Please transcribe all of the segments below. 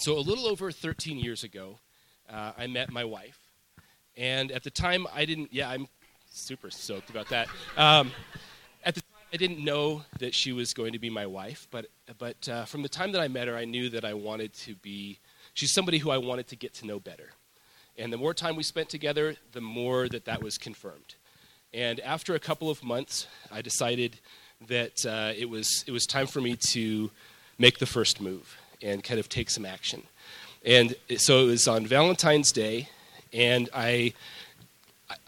So, a little over 13 years ago, uh, I met my wife. And at the time, I didn't, yeah, I'm super stoked about that. Um, at the time, I didn't know that she was going to be my wife, but, but uh, from the time that I met her, I knew that I wanted to be, she's somebody who I wanted to get to know better. And the more time we spent together, the more that that was confirmed. And after a couple of months, I decided that uh, it, was, it was time for me to make the first move and kind of take some action. And so it was on Valentine's Day, and I,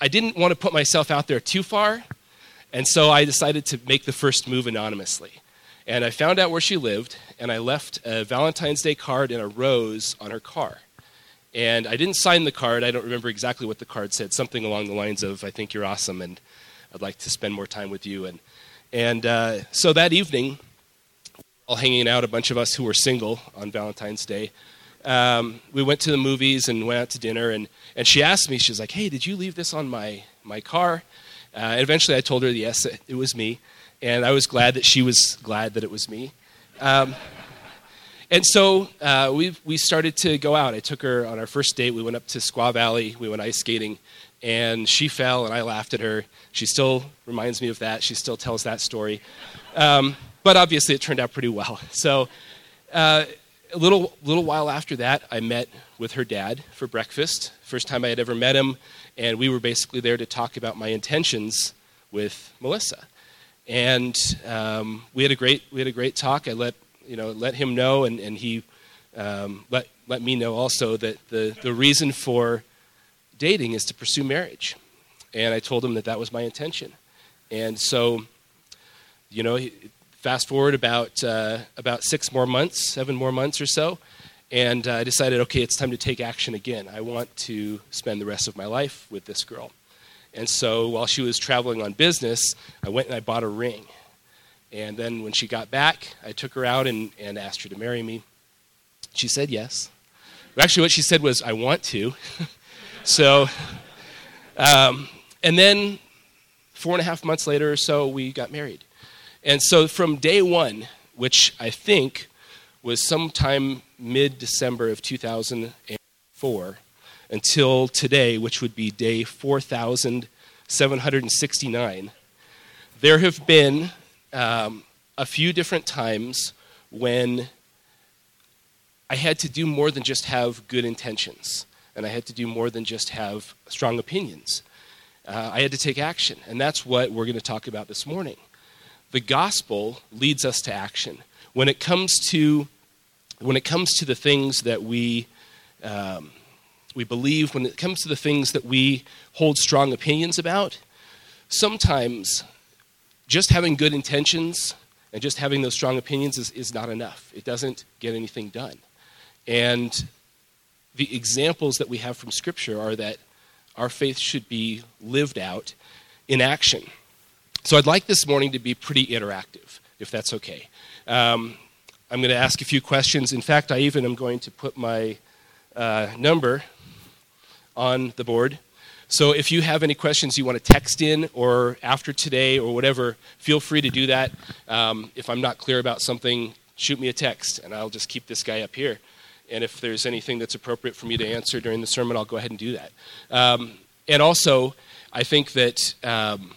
I didn't want to put myself out there too far, and so I decided to make the first move anonymously. And I found out where she lived, and I left a Valentine's Day card and a rose on her car. And I didn't sign the card. I don't remember exactly what the card said. Something along the lines of, I think you're awesome, and I'd like to spend more time with you. And, and uh, so that evening, all hanging out, a bunch of us who were single on Valentine's Day, um, we went to the movies and went out to dinner. And, and she asked me, she was like, hey, did you leave this on my, my car? Uh, and eventually I told her, yes, it was me. And I was glad that she was glad that it was me. Um, and so uh, we, we started to go out. I took her on our first date. We went up to Squaw Valley. We went ice skating. And she fell, and I laughed at her. She still reminds me of that. She still tells that story. Um, but obviously, it turned out pretty well. So uh, a little, little while after that, I met with her dad for breakfast. First time I had ever met him, and we were basically there to talk about my intentions with Melissa. And um, we had a great we had a great talk. I let you know let him know, and, and he um, let let me know also that the the reason for dating is to pursue marriage. And I told him that that was my intention. And so, you know, fast forward about, uh, about six more months, seven more months or so, and uh, I decided, okay, it's time to take action again. I want to spend the rest of my life with this girl. And so while she was traveling on business, I went and I bought a ring. And then when she got back, I took her out and, and asked her to marry me. She said yes. Actually, what she said was, I want to. so, um, and then four and a half months later or so, we got married. And so from day one, which I think was sometime mid December of 2004, until today, which would be day 4,769, there have been um, a few different times when I had to do more than just have good intentions, and I had to do more than just have strong opinions. Uh, I had to take action, and that's what we're going to talk about this morning the gospel leads us to action. When it comes to, when it comes to the things that we, um, we believe, when it comes to the things that we hold strong opinions about, sometimes just having good intentions and just having those strong opinions is, is not enough. It doesn't get anything done. And the examples that we have from Scripture are that our faith should be lived out in action. So I'd like this morning to be pretty interactive, if that's okay. Um, I'm going to ask a few questions. In fact, I even am going to put my uh, number on the board. So if you have any questions you want to text in or after today or whatever, feel free to do that. Um, if I'm not clear about something, shoot me a text and I'll just keep this guy up here. And if there's anything that's appropriate for me to answer during the sermon, I'll go ahead and do that. Um, and also, I think that. Um,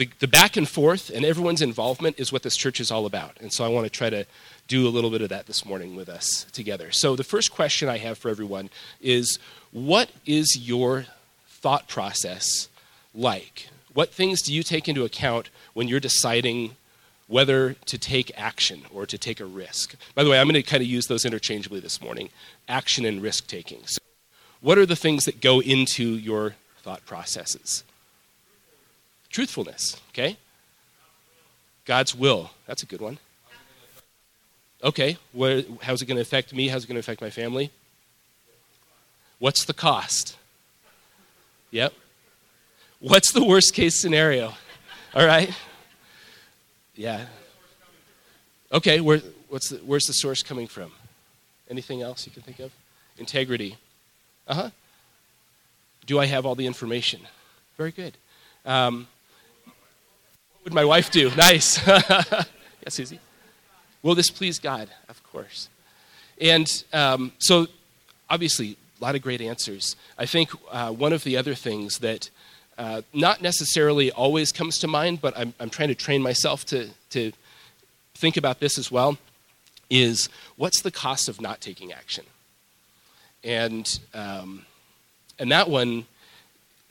the, the back and forth and everyone's involvement is what this church is all about. And so I want to try to do a little bit of that this morning with us together. So the first question I have for everyone is what is your thought process like? What things do you take into account when you're deciding whether to take action or to take a risk? By the way, I'm going to kind of use those interchangeably this morning action and risk taking. So, what are the things that go into your thought processes? Truthfulness, okay? God's will. That's a good one. Okay, where, how's it going to affect me? How's it going to affect my family? What's the cost? Yep. What's the worst case scenario? All right. Yeah. Okay, where, what's the, where's the source coming from? Anything else you can think of? Integrity. Uh huh. Do I have all the information? Very good. Um, would my wife do? Nice. yes, Susie. Will this please God? Of course. And um, so, obviously, a lot of great answers. I think uh, one of the other things that uh, not necessarily always comes to mind, but I'm, I'm trying to train myself to, to think about this as well, is what's the cost of not taking action? And, um, and that one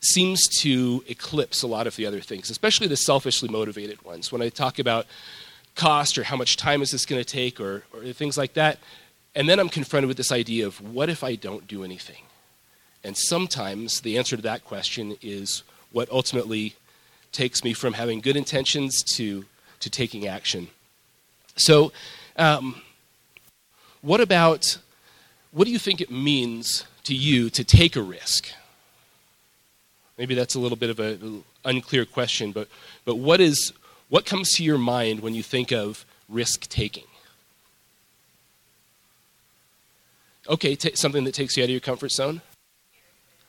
seems to eclipse a lot of the other things, especially the selfishly motivated ones. When I talk about cost or how much time is this going to take or, or things like that, and then I'm confronted with this idea of what if I don't do anything? And sometimes the answer to that question is what ultimately takes me from having good intentions to, to taking action. So, um, what about what do you think it means to you to take a risk? Maybe that's a little bit of an unclear question, but, but what, is, what comes to your mind when you think of risk taking? Okay, t- something that takes you out of your comfort zone?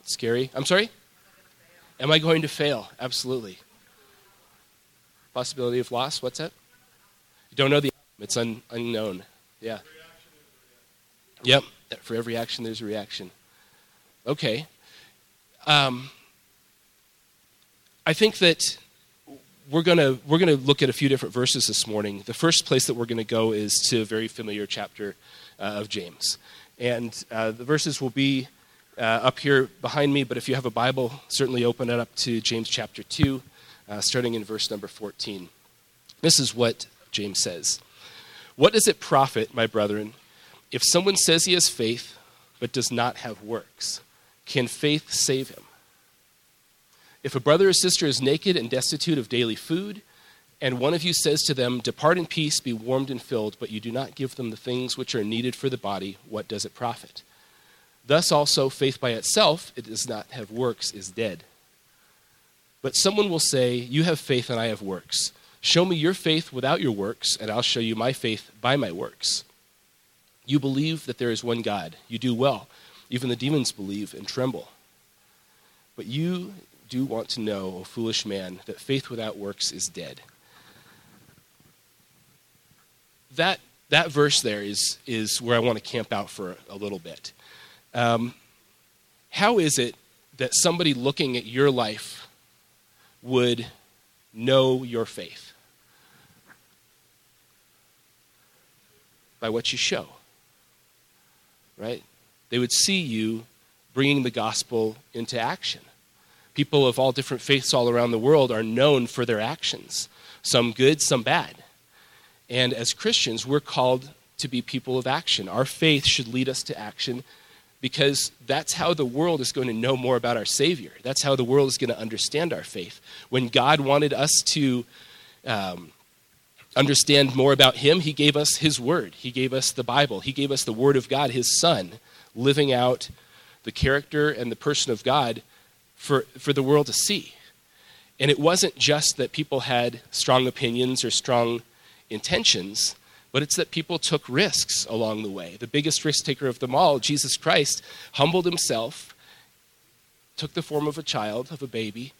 Scary. I'm sorry? Am I going to fail? Absolutely. Possibility of loss? What's that? You don't know the outcome. It's un- unknown. Yeah. Yep. For every action, there's a reaction. Okay. Um, I think that we're going to we're going to look at a few different verses this morning. The first place that we're going to go is to a very familiar chapter uh, of James, and uh, the verses will be uh, up here behind me. But if you have a Bible, certainly open it up to James chapter two, uh, starting in verse number fourteen. This is what James says: "What does it profit, my brethren, if someone says he has faith but does not have works? Can faith save him?" If a brother or sister is naked and destitute of daily food, and one of you says to them, Depart in peace, be warmed and filled, but you do not give them the things which are needed for the body, what does it profit? Thus also, faith by itself, it does not have works, is dead. But someone will say, You have faith and I have works. Show me your faith without your works, and I'll show you my faith by my works. You believe that there is one God. You do well. Even the demons believe and tremble. But you do want to know, O foolish man, that faith without works is dead. That, that verse there is, is where I want to camp out for a little bit. Um, how is it that somebody looking at your life would know your faith? By what you show, right? They would see you bringing the gospel into action people of all different faiths all around the world are known for their actions, some good, some bad. And as Christians, we're called to be people of action. Our faith should lead us to action because that's how the world is going to know more about our Savior. That's how the world is going to understand our faith. When God wanted us to um, understand more about Him, He gave us His Word, He gave us the Bible, He gave us the Word of God, His Son, living out the character and the person of God for, for the world to see. And it wasn't just that people had strong opinions or strong intentions, but it's that people took risks along the way. The biggest risk taker of them all, Jesus Christ, humbled himself, took the form of a child, of a baby,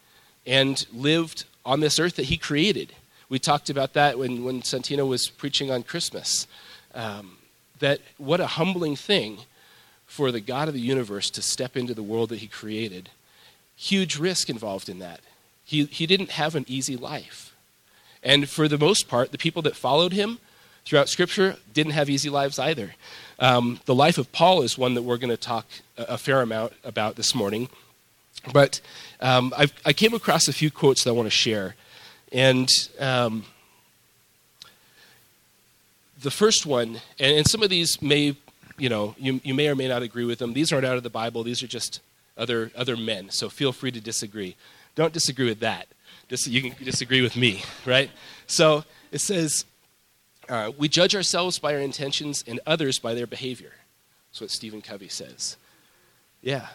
and lived on this earth that he created. We talked about that when, when Santino was preaching on Christmas. Um, that what a humbling thing for the God of the universe to step into the world that he created huge risk involved in that. He, he didn't have an easy life. And for the most part, the people that followed him throughout Scripture didn't have easy lives either. Um, the life of Paul is one that we're going to talk a, a, fair amount about this morning. But um, i came across a few quotes that I want to share. And um, the first one, and, and, some of these may, you know, you, you may or may not agree with them. These aren't out of the Bible, these are just other, other men. So feel free to disagree. Don't disagree with that. Dis- you can disagree with me, right? So it says, uh, We judge ourselves by our intentions and others by their behavior. That's what Stephen Covey says. Yeah.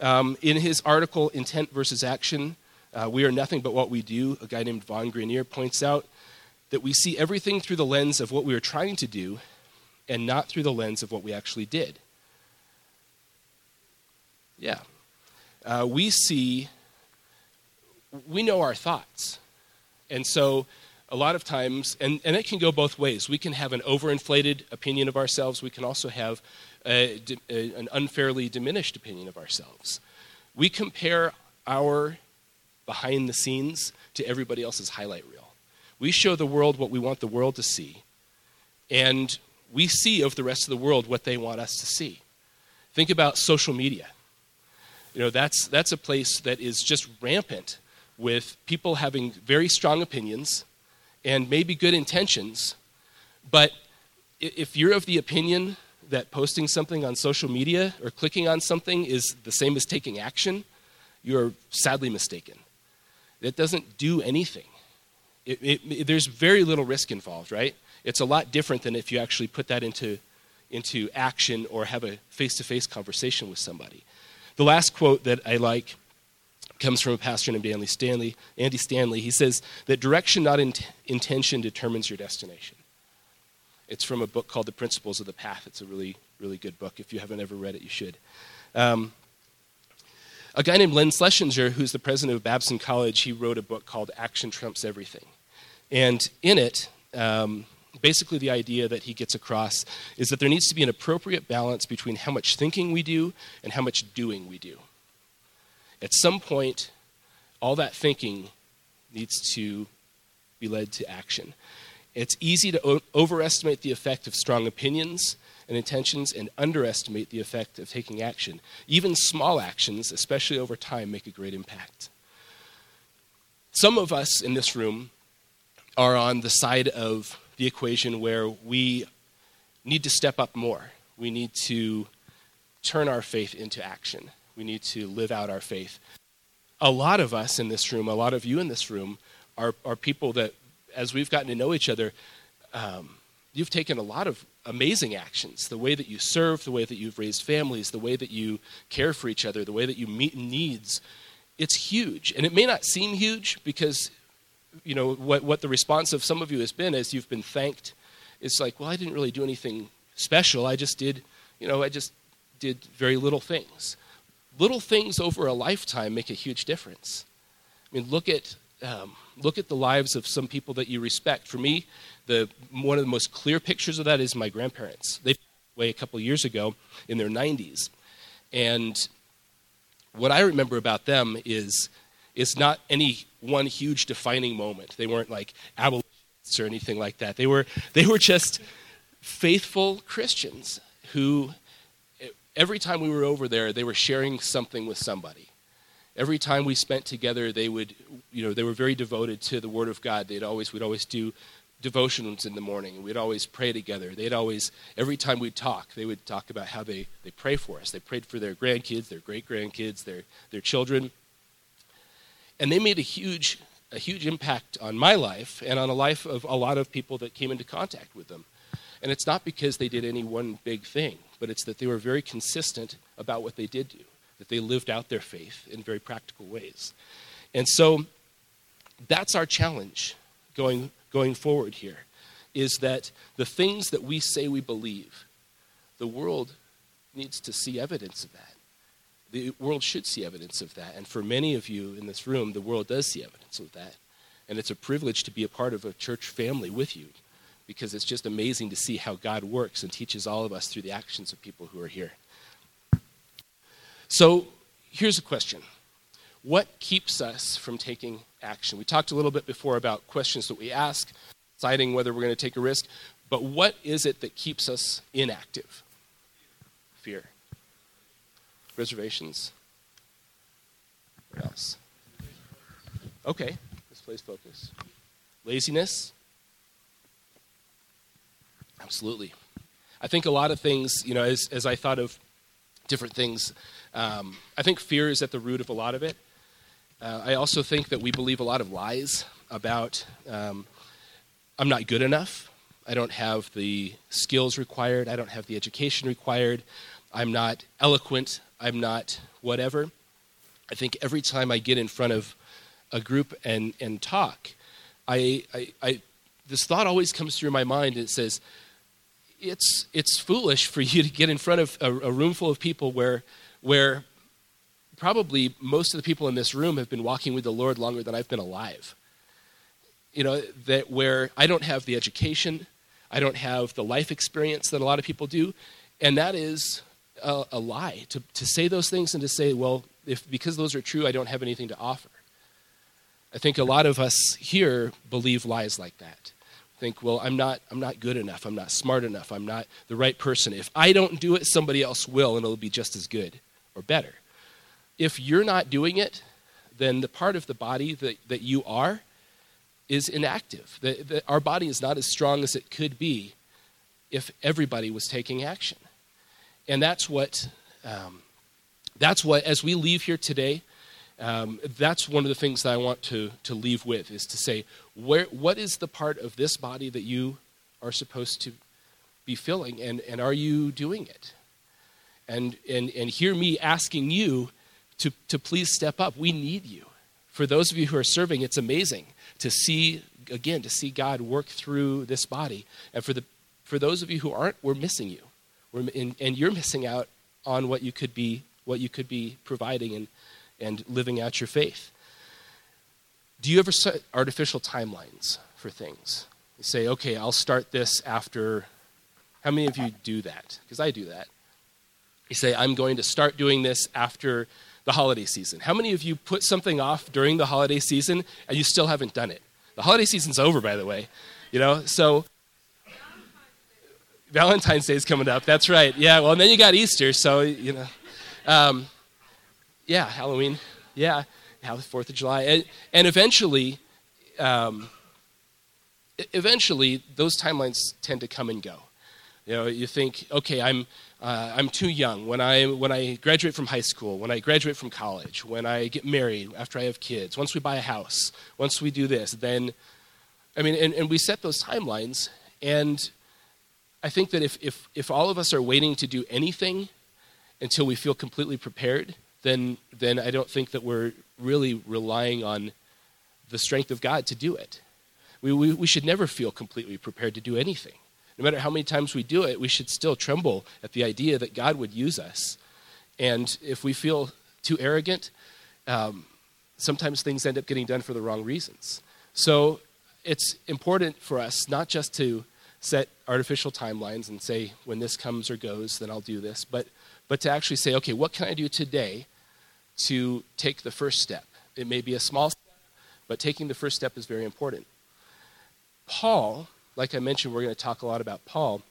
Um, in his article, Intent versus Action, uh, We Are Nothing But What We Do, a guy named Von Grenier points out that we see everything through the lens of what we were trying to do and not through the lens of what we actually did. Yeah. Uh, we see, we know our thoughts. And so a lot of times, and, and it can go both ways. We can have an overinflated opinion of ourselves, we can also have a, a, an unfairly diminished opinion of ourselves. We compare our behind the scenes to everybody else's highlight reel. We show the world what we want the world to see, and we see of the rest of the world what they want us to see. Think about social media. You know, that's, that's a place that is just rampant with people having very strong opinions and maybe good intentions, but if you're of the opinion that posting something on social media or clicking on something is the same as taking action, you're sadly mistaken. It doesn't do anything. It, it, it, there's very little risk involved, right? It's a lot different than if you actually put that into, into action or have a face to face conversation with somebody. The last quote that I like comes from a pastor named Andy Stanley. Andy Stanley. He says that direction, not in- intention, determines your destination. It's from a book called The Principles of the Path. It's a really, really good book. If you haven't ever read it, you should. Um, a guy named Len Schlesinger, who's the president of Babson College, he wrote a book called Action Trumps Everything. And in it, um, basically the idea that he gets across is that there needs to be an appropriate balance between how much thinking we do and how much doing we do. At some point, all that thinking needs to be led to action. It's easy to o- overestimate the effect of strong opinions and intentions and underestimate the effect of taking action. Even small actions, especially over time, make a great impact. Some of us in this room are on the side of the equation where we need to step up more. We need to turn our faith into action. We need to live out our faith. A lot of us in this room, a lot of you in this room, are, are people that, as we've gotten to know each other, um, you've taken a lot of amazing actions. The way that you serve, the way that you've raised families, the way that you care for each other, the way that you meet needs. It's huge. And it may not seem huge because, you know, what, what the response of some of you has been as you've been thanked. It's like, well, I didn't really do anything special. I just did, you know, I just did very little things little things over a lifetime make a huge difference. I mean, look at, um, look at the lives of some people that you respect. For me, the, one of the most clear pictures of that is my grandparents. They passed away a couple years ago in their 90s. And what I remember about them is, is not any one huge defining moment. They weren't like abolitionists or anything like that. They were, they were just faithful Christians who every time we were over there, they were sharing something with somebody. Every time we spent together, they would, you know, they were very devoted to the Word of God. They'd always, we'd always do devotions in the morning. We'd always pray together. They'd always, every time we'd talk, they would talk about how they, they pray for us. They prayed for their grandkids, their great grandkids, their, their children. And they made a huge, a huge impact on my life and on the life of a lot of people that came into contact with them. And it's not because they did any one big thing but it's that they were very consistent about what they did do, that they lived out their faith in very practical ways. And so that's our challenge going, going forward here, is that the things that we say we believe, the world needs to see evidence of that. The world should see evidence of that. And for many of you in this room, the world does see evidence of that. And it's a privilege to be a part of a church family with you because it's just amazing to see how God works and teaches all of us through the actions of people who are here. So here's a question What keeps us from taking action? We talked a little bit before about questions that we ask, deciding whether we're going to take a risk, but what is it that keeps us inactive? Fear. Reservations. What else? Okay, misplaced focus. Laziness. Absolutely. I think a lot of things, you know, as, as I thought of different things, um, I think fear is at the root of a lot of it. Uh, I also think that we believe a lot of lies about um, I'm not good enough. I don't have the skills required. I don't have the education required. I'm not eloquent. I'm not whatever. I think every time I get in front of a group and, and talk, I, I, I this thought always comes through my mind and it says, it's, it's foolish for you to get in front of a, a room full of people where, where probably most of the people in this room have been walking with the Lord longer than I've been alive. you know, that where I don't have the education, I don't have the life experience that a lot of people do, and that is a, a lie. To, to say those things and to say, well, if because those are true, I don't have anything to offer. I think a lot of us here believe lies like that. Think, well, I'm not, I'm not good enough. I'm not smart enough. I'm not the right person. If I don't do it, somebody else will, and it'll be just as good or better. If you're not doing it, then the part of the body that, that you are is inactive. The, the, our body is not as strong as it could be if everybody was taking action. And that's what, um, that's what, as we leave here today, um, that's one of the things that I want to, to leave with is to say, where, what is the part of this body that you are supposed to be filling, and, and are you doing it? And, and, and hear me asking you to, to please step up. We need you. For those of you who are serving, it's amazing to see, again, to see God work through this body. And for, the, for those of you who aren't, we're missing you. And, and you're missing out on what you could be, what you could be providing and, and living out your faith. Do you ever set artificial timelines for things? You say, okay, I'll start this after. How many of you do that? Because I do that. You say, I'm going to start doing this after the holiday season. How many of you put something off during the holiday season and you still haven't done it? The holiday season's over, by the way. You know, so Valentine's Day is coming up. That's right. Yeah. Well, and then you got Easter, so you know. Um, yeah, Halloween. Yeah, Fourth of July, and, and eventually, um, eventually, those timelines tend to come and go. You know, you think, okay, I'm uh, I'm too young. When I when I graduate from high school, when I graduate from college, when I get married, after I have kids, once we buy a house, once we do this, then, I mean, and, and we set those timelines, and I think that if, if, if all of us are waiting to do anything until we feel completely prepared, then, then I don't think that we're really relying on the strength of God to do it. We, we, we should never feel completely prepared to do anything. No matter how many times we do it, we should still tremble at the idea that God would use us. And if we feel too arrogant, um, sometimes things end up getting done for the wrong reasons. So it's important for us not just to set artificial timelines and say, when this comes or goes, then I'll do this, but, but to actually say, okay, what can I do today to take the first step? It may be a small step, but taking the first step is very important. Paul, like I mentioned, we're going to talk a lot about Paul.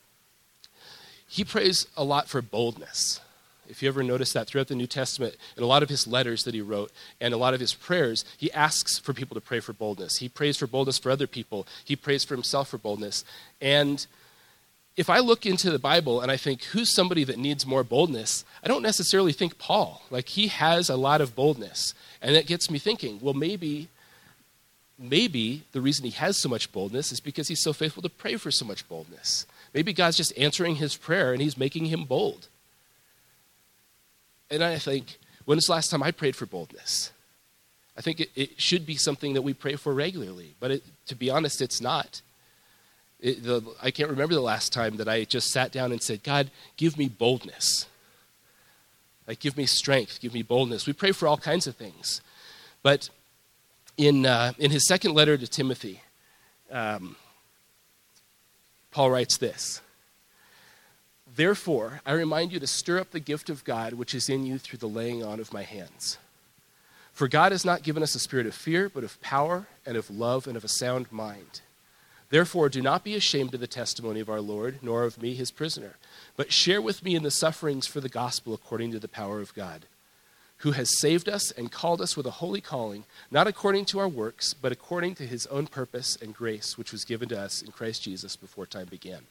He prays a lot for boldness. If you ever notice that throughout the New Testament, in a lot of his letters that he wrote and a lot of his prayers, he asks for people to pray for boldness. He prays for boldness for other people, he prays for himself for boldness. And if I look into the Bible and I think, who's somebody that needs more boldness? I don't necessarily think Paul. Like, he has a lot of boldness. And that gets me thinking, well, maybe, maybe the reason he has so much boldness is because he's so faithful to pray for so much boldness. Maybe God's just answering his prayer and he's making him bold. And I think, when was the last time I prayed for boldness? I think it, it should be something that we pray for regularly, but it, to be honest, it's not. It, the, I can't remember the last time that I just sat down and said, God, give me boldness. Like, give me strength, give me boldness. We pray for all kinds of things. But in, uh, in his second letter to Timothy, um, Paul writes this Therefore, I remind you to stir up the gift of God which is in you through the laying on of my hands. For God has not given us a spirit of fear, but of power and of love and of a sound mind. Therefore, do not be ashamed of the testimony of our Lord, nor of me, his prisoner, but share with me in the sufferings for the gospel according to the power of God, who has saved us and called us with a holy calling, not according to our works, but according to his own purpose and grace, which was given to us in Christ Jesus before time began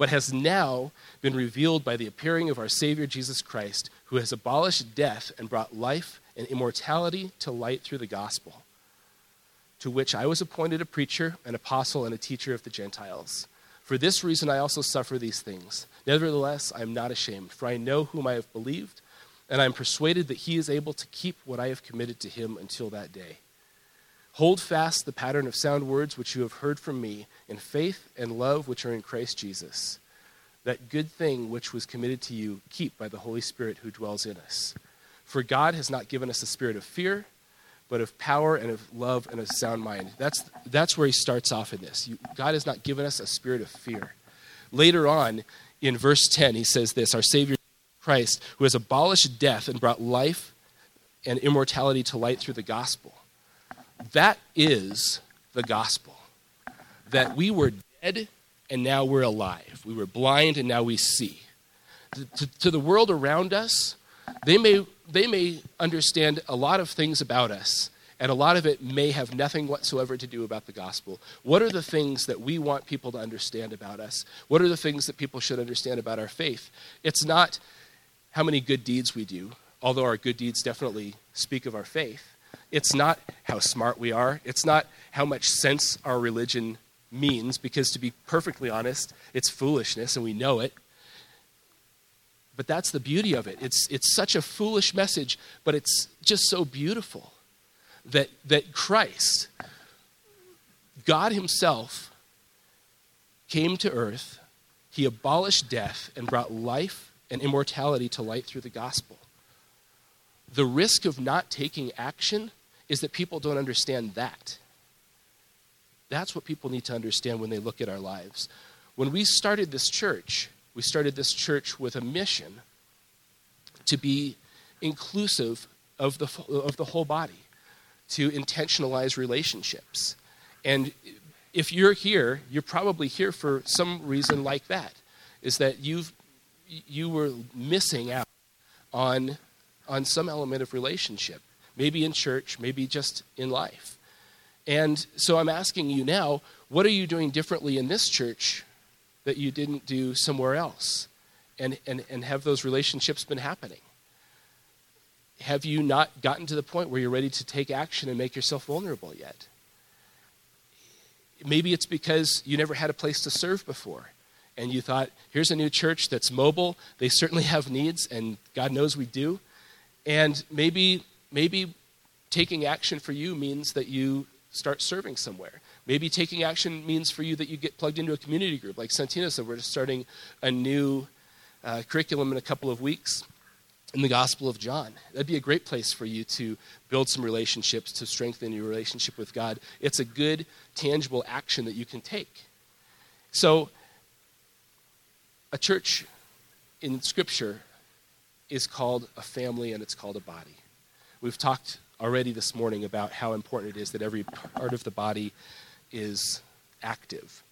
but has now been revealed by the appearing of our Savior Jesus Christ, who has abolished death and brought life and immortality to light through the gospel, to which I was appointed a preacher, an apostle, and a teacher of the Gentiles. For this reason I also suffer these things. Nevertheless, I am not ashamed, for I know whom I have believed, and I am persuaded that he is able to keep what I have committed to him until that day. Hold fast the pattern of sound words which you have heard from me in faith and love which are in Christ Jesus. That good thing which was committed to you, keep by the Holy Spirit who dwells in us. For God has not given us a spirit of fear, but of power and of love and a sound mind. That's, that's where he starts off in this. You, God has not given us a spirit of fear. Later on, in verse 10, he says this Our Savior Christ, who has abolished death and brought life and immortality to light through the gospel. That is the gospel. That we were dead and now we're alive. We were blind and now we see. To, to, to the world around us, they may, they may understand a lot of things about us, and a lot of it may have nothing whatsoever to do about the gospel. What are the things that we want people to understand about us? What are the things that people should understand about our faith? It's not how many good deeds we do, although our good deeds definitely speak of our faith. It's not how smart we are. It's not how much sense our religion means, because to be perfectly honest, it's foolishness and we know it. But that's the beauty of it. It's, it's such a foolish message, but it's just so beautiful that, that Christ, God Himself, came to earth, He abolished death and brought life and immortality to light through the gospel. The risk of not taking action is that people don't understand that. That's what people need to understand when they look at our lives. When we started this church, we started this church with a mission to be inclusive of the, of the whole body, to intentionalize relationships. And if you're here, you're probably here for some reason like that, is that you've, you were missing out on, on some element of relationship, maybe in church, maybe just in life. And so I'm asking you now, what are you doing differently in this church that you didn't do somewhere else? And, and, and have those relationships been happening? Have you not gotten to the point where you're ready to take action and make yourself vulnerable yet? Maybe it's because you never had a place to serve before. And you thought, here's a new church that's mobile. They certainly have needs, and God knows we do. And maybe, maybe taking action for you means that you start serving somewhere. Maybe taking action means for you that you get plugged into a community group. Like Santino said, we're just starting a new uh, curriculum in a couple of weeks in the Gospel of John. That'd be a great place for you to build some relationships, to strengthen your relationship with God. It's a good, tangible action that you can take. So, a church in Scripture is called a family and it's called a body. We've talked already this morning about how important it is that every part of the body is active.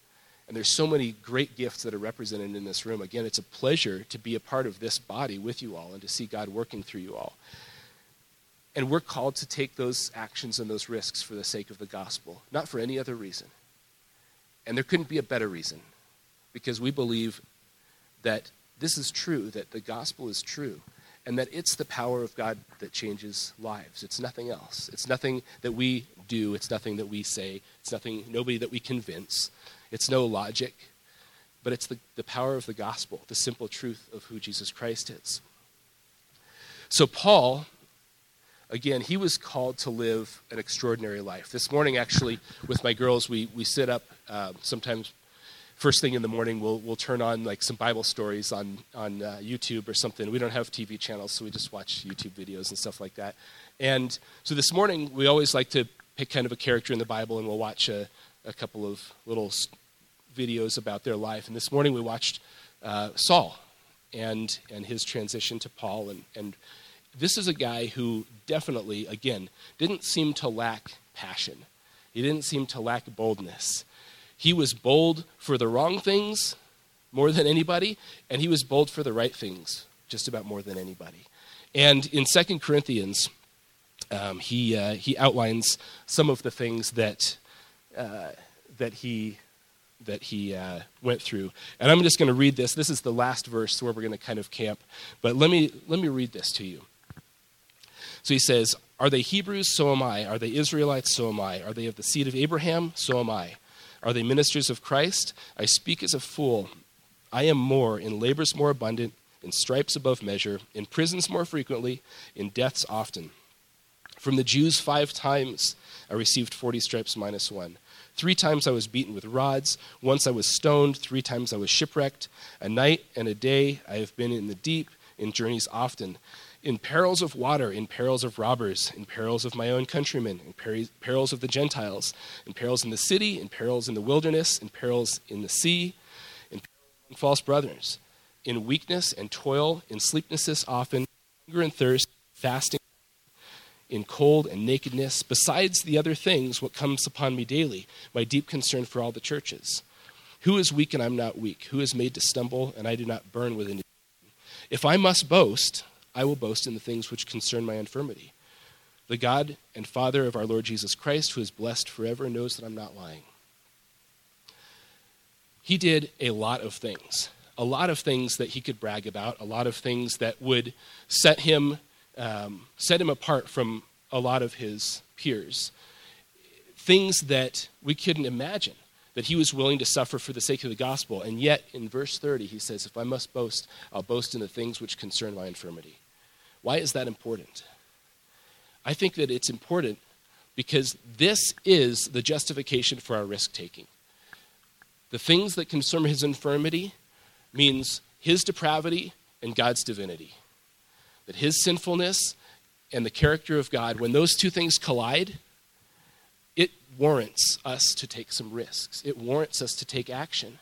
And there's so many great gifts that are represented in this room. Again, it's a pleasure to be a part of this body with you all and to see God working through you all. And we're called to take those actions and those risks for the sake of the gospel, not for any other reason. And there couldn't be a better reason because we believe that this is true, that the gospel is true, and that it's the power of God that changes lives. It's nothing else. It's nothing that we do, it's nothing that we say, it's nothing, nobody that we convince. It's no logic, but it's the, the power of the gospel, the simple truth of who Jesus Christ is. So, Paul, again, he was called to live an extraordinary life. This morning, actually, with my girls, we, we sit up uh, sometimes first thing in the morning we'll, we'll turn on like some bible stories on, on uh, youtube or something we don't have tv channels so we just watch youtube videos and stuff like that and so this morning we always like to pick kind of a character in the bible and we'll watch a, a couple of little videos about their life. And this morning we watched uh, Saul and, and his transition to Paul. And, and this is a guy who definitely, again, didn't seem to lack passion, he didn't seem to lack boldness. He was bold for the wrong things more than anybody, and he was bold for the right things just about more than anybody. And in Second Corinthians, um, he, uh, he outlines some of the things that, uh, that he that he uh, went through. And I'm just going to read this. This is the last verse where we're going to kind of camp. But let me, let me read this to you. So he says, Are they Hebrews? So am I. Are they Israelites? So am I. Are they of the seed of Abraham? So am I. Are they ministers of Christ? I speak as a fool. I am more, in labors more abundant, in stripes above measure, in prisons more frequently, in deaths often. From the Jews, five times I received 40 stripes minus one. Three times I was beaten with rods. Once I was stoned. Three times I was shipwrecked. A night and a day I have been in the deep, in journeys often. in perils of water, in perils of robbers, in perils of my own countrymen, in perils of the Gentiles, in perils in the city, in perils in the wilderness, in perils in the sea, in false brothers, in weakness and toil, in sleeplessness often, hunger and thirst, fasting, in cold and nakedness, besides the other things, what comes upon me daily, my deep concern for all the churches. Who is weak and I'm not weak? Who is made to stumble and I do not burn with indignation? If I must boast, I will boast in the things which concern my infirmity. The God and Father of our Lord Jesus Christ, who is blessed forever, knows that I'm not lying. He did a lot of things, a lot of things that he could brag about, a lot of things that would set him, um, set him apart from a lot of his peers. Things that we couldn't imagine that he was willing to suffer for the sake of the gospel. And yet, in verse 30, he says, If I must boast, I'll boast in the things which concern my infirmity. Why is that important? I think that it's important because this is the justification for our risk taking. The things that concern his infirmity means his depravity and God's divinity. That his sinfulness and the character of God, when those two things collide, it warrants us to take some risks. It warrants us to take action.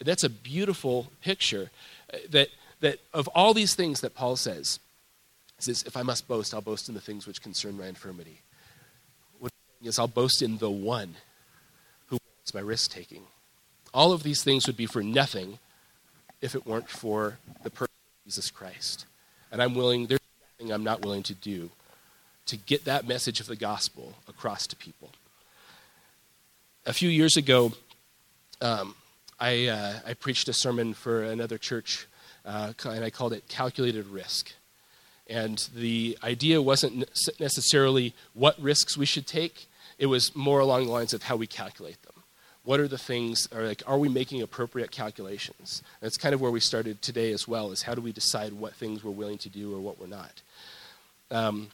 That's a beautiful picture uh, that, that of all these things that Paul says, says, if I must boast, I'll boast in the things which concern my infirmity. What is, I'll boast in the one who my risk taking. All of these things would be for nothing if it weren't for the person of Jesus Christ. And I'm willing, there's nothing I'm not willing to do to get that message of the gospel across to people. A few years ago, um, I, uh, I, preached a sermon for another church, uh, and I called it Calculated Risk. And the idea wasn't necessarily what risks we should take, it was more along the lines of how we calculate them. What are the things, or like, are we making appropriate calculations? That's kind of where we started today as well, is how do we decide what things we're willing to do or what we're not? Um,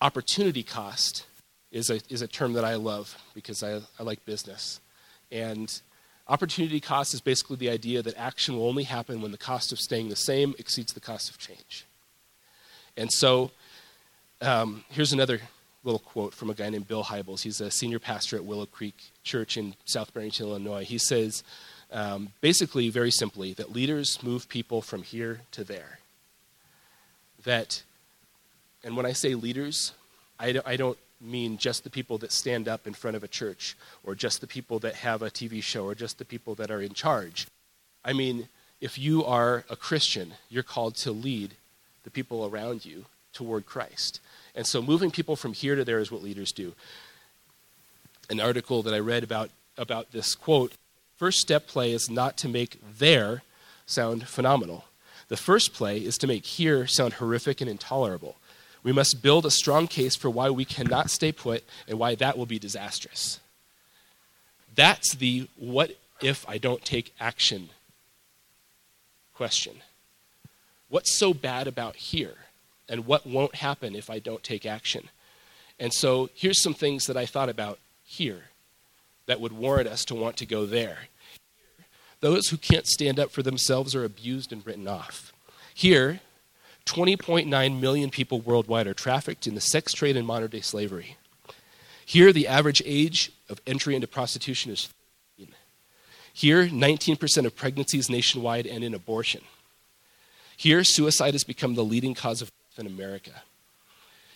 opportunity cost is a, is a term that I love because I, I like business. And opportunity cost is basically the idea that action will only happen when the cost of staying the same exceeds the cost of change. And so um, here's another little quote from a guy named Bill Hybels. He's a senior pastor at Willow Creek Church in South Barrington, Illinois. He says, um, basically, very simply, that leaders move people from here to there. That and when I say leaders, I, don't, I don't mean just the people that stand up in front of a church, or just the people that have a TV show, or just the people that are in charge. I mean, if you are a Christian, you're called to lead the people around you toward Christ. And so moving people from here to there is what leaders do. An article that I read about, about this quote first step play is not to make there sound phenomenal. The first play is to make here sound horrific and intolerable. We must build a strong case for why we cannot stay put and why that will be disastrous. That's the what if I don't take action question. What's so bad about here? And what won't happen if I don't take action? And so here's some things that I thought about here that would warrant us to want to go there. Those who can't stand up for themselves are abused and written off. Here, 20.9 million people worldwide are trafficked in the sex trade and modern day slavery. Here, the average age of entry into prostitution is 13. Here, 19% of pregnancies nationwide end in abortion. Here, suicide has become the leading cause of in America.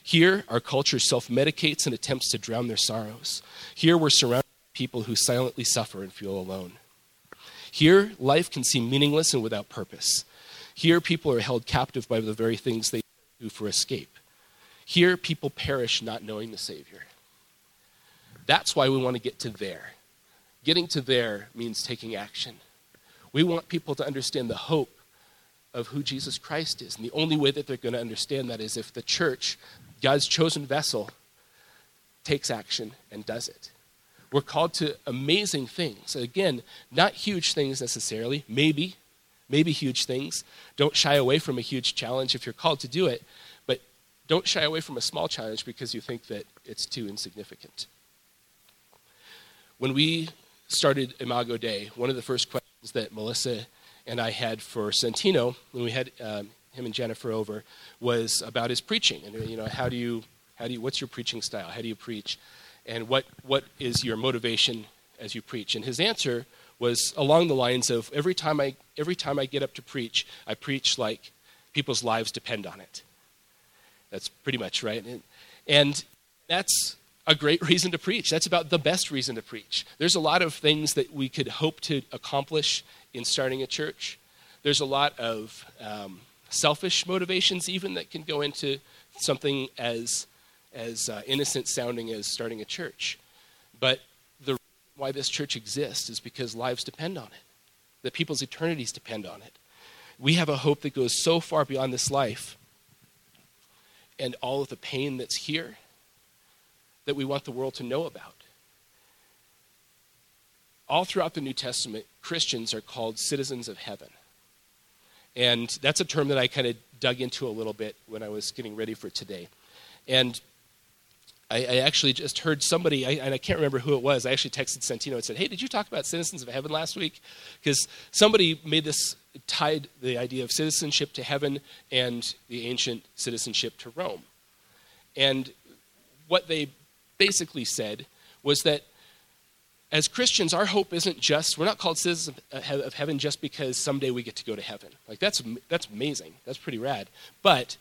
Here, our culture self medicates and attempts to drown their sorrows. Here, we're surrounded by people who silently suffer and feel alone. Here, life can seem meaningless and without purpose. Here, people are held captive by the very things they do for escape. Here, people perish not knowing the Savior. That's why we want to get to there. Getting to there means taking action. We want people to understand the hope of who Jesus Christ is. And the only way that they're going to understand that is if the church, God's chosen vessel, takes action and does it. We're called to amazing things. Again, not huge things necessarily, maybe, maybe huge things. Don't shy away from a huge challenge if you're called to do it, but don't shy away from a small challenge because you think that it's too insignificant. When we started Imago Dei, one of the first questions that Melissa and I had for Santino when we had um, him and Jennifer over was about his preaching. And, you know, how do you, how do you, what's your preaching style? How do you preach? And what, what is your motivation as you preach? And his answer was along the lines of every time I, every time I get up to preach, I preach like people's lives depend on it. That's pretty much right. And, and that's a great reason to preach. That's about the best reason to preach. There's a lot of things that we could hope to accomplish in starting a church. There's a lot of um, selfish motivations, even that can go into something as as uh, innocent sounding as starting a church. But the reason why this church exists is because lives depend on it, that people's eternities depend on it. We have a hope that goes so far beyond this life and all of the pain that's here that we want the world to know about. All throughout the New Testament, Christians are called citizens of heaven. And that's a term that I kind of dug into a little bit when I was getting ready for today. And I, I actually just heard somebody, I, and I can't remember who it was. I actually texted Santino and said, Hey, did you talk about citizens of heaven last week? Because somebody made this, tied the idea of citizenship to heaven and the ancient citizenship to Rome. And what they basically said was that as Christians, our hope isn't just, we're not called citizens of heaven just because someday we get to go to heaven. Like, that's, that's amazing. That's pretty rad. But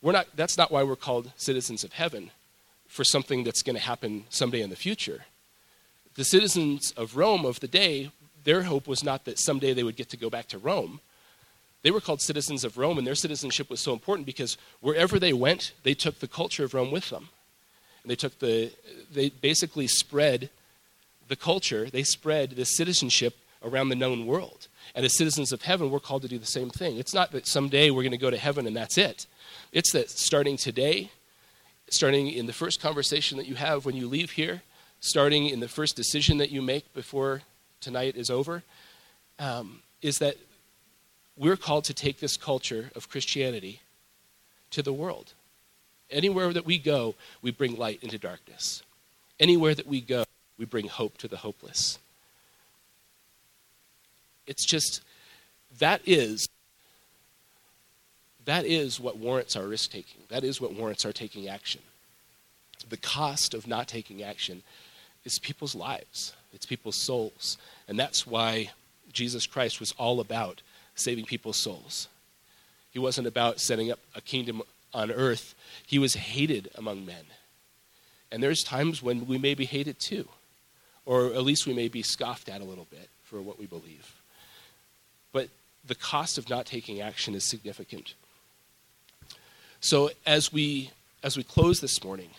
we're not, that's not why we're called citizens of heaven for something that's going to happen someday in the future. The citizens of Rome of the day, their hope was not that someday they would get to go back to Rome. They were called citizens of Rome, and their citizenship was so important because wherever they went, they took the culture of Rome with them. And they took the, they basically spread the culture, they spread the citizenship around the known world. And as citizens of heaven, we're called to do the same thing. It's not that someday we're going to go to heaven and that's it. It's that starting today, starting in the first conversation that you have when you leave here, starting in the first decision that you make before tonight is over, um, is that we're called to take this culture of Christianity to the world. Anywhere that we go, we bring light into darkness. Anywhere that we go, we bring hope to the hopeless. It's just, that is, that is what warrants our risk taking. That is what warrants our taking action. The cost of not taking action is people's lives, it's people's souls. And that's why Jesus Christ was all about saving people's souls. He wasn't about setting up a kingdom on earth, he was hated among men. And there's times when we may be hated too or at least we may be scoffed at a little bit for what we believe. But the cost of not taking action is significant. So as we as we close this morning,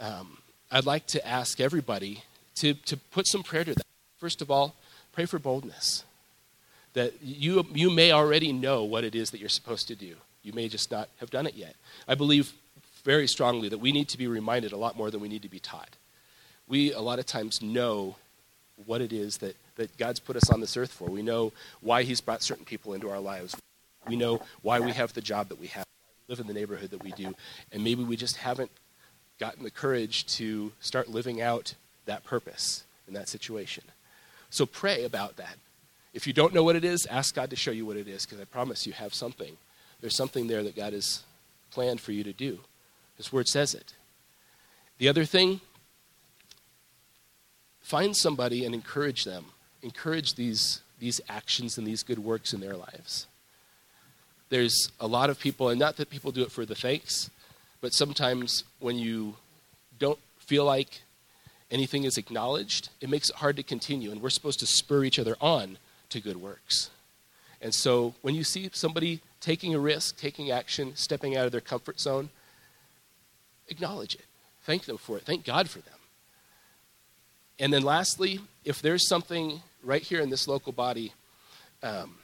um, I'd like to ask everybody to, to put some prayer to that. First of all, pray for boldness. That you, you may already know what it is that you're supposed to do. You may just not have done it yet. I believe very strongly that we need to be reminded a lot more than we need to be taught we a lot of times know what it is that, that God's put us on this earth for. We know why He's brought certain people into our lives. We know why we have the job that we have, live in the neighborhood that we do, and maybe we just haven't gotten the courage to start living out that purpose in that situation. So pray about that. If you don't know what it is, ask God to show you what it is, because I promise you have something. There's something there that God has planned for you to do. His word says it. The other thing Find somebody and encourage them. Encourage these, these actions and these good works in their lives. There's a lot of people, and not that people do it for the thanks, but sometimes when you don't feel like anything is acknowledged, it makes it hard to continue. And we're supposed to spur each other on to good works. And so when you see somebody taking a risk, taking action, stepping out of their comfort zone, acknowledge it. Thank them for it. Thank God for them. And then lastly, if there's something right here in this local body um,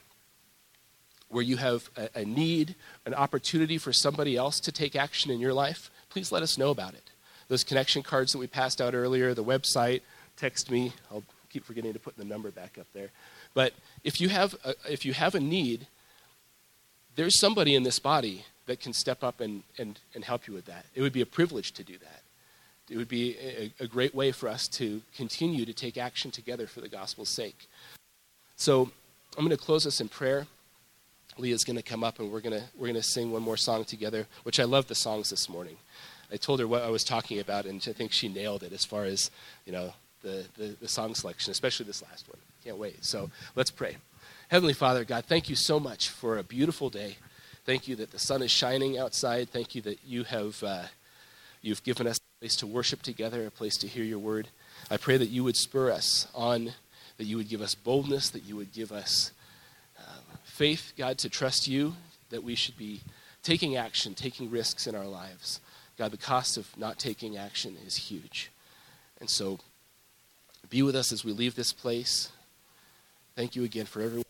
where you have a, a need, an opportunity for somebody else to take action in your life, please let us know about it. Those connection cards that we passed out earlier, the website, text me. I'll keep forgetting to put the number back up there. But if you have a, if you have a need, there's somebody in this body that can step up and, and, and help you with that. It would be a privilege to do that it would be a, a, great way for us to continue to take action together for the gospel's sake. So I'm going to close us in prayer. Leah's going to come up and we're going to we're going to sing one more song together, which I love the songs this morning. I told her what I was talking about, and I think she nailed it as far as you know the, the, the song selection, especially this last one. Can't wait. So let's pray. Heavenly Father, God, thank you so much for a beautiful day. Thank you that the sun is shining outside. Thank you that you have uh, you've given us a place to worship together, a place to hear your word. I pray that you would spur us on, that you would give us boldness, that you would give us uh, faith, God, to trust you, that we should be taking action, taking risks in our lives. God, the cost of not taking action is huge. And so be with us as we leave this place. Thank you again for everyone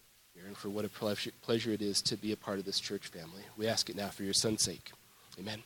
and for what a pleasure it is to be a part of this church family. We ask it now for your son's sake. Amen.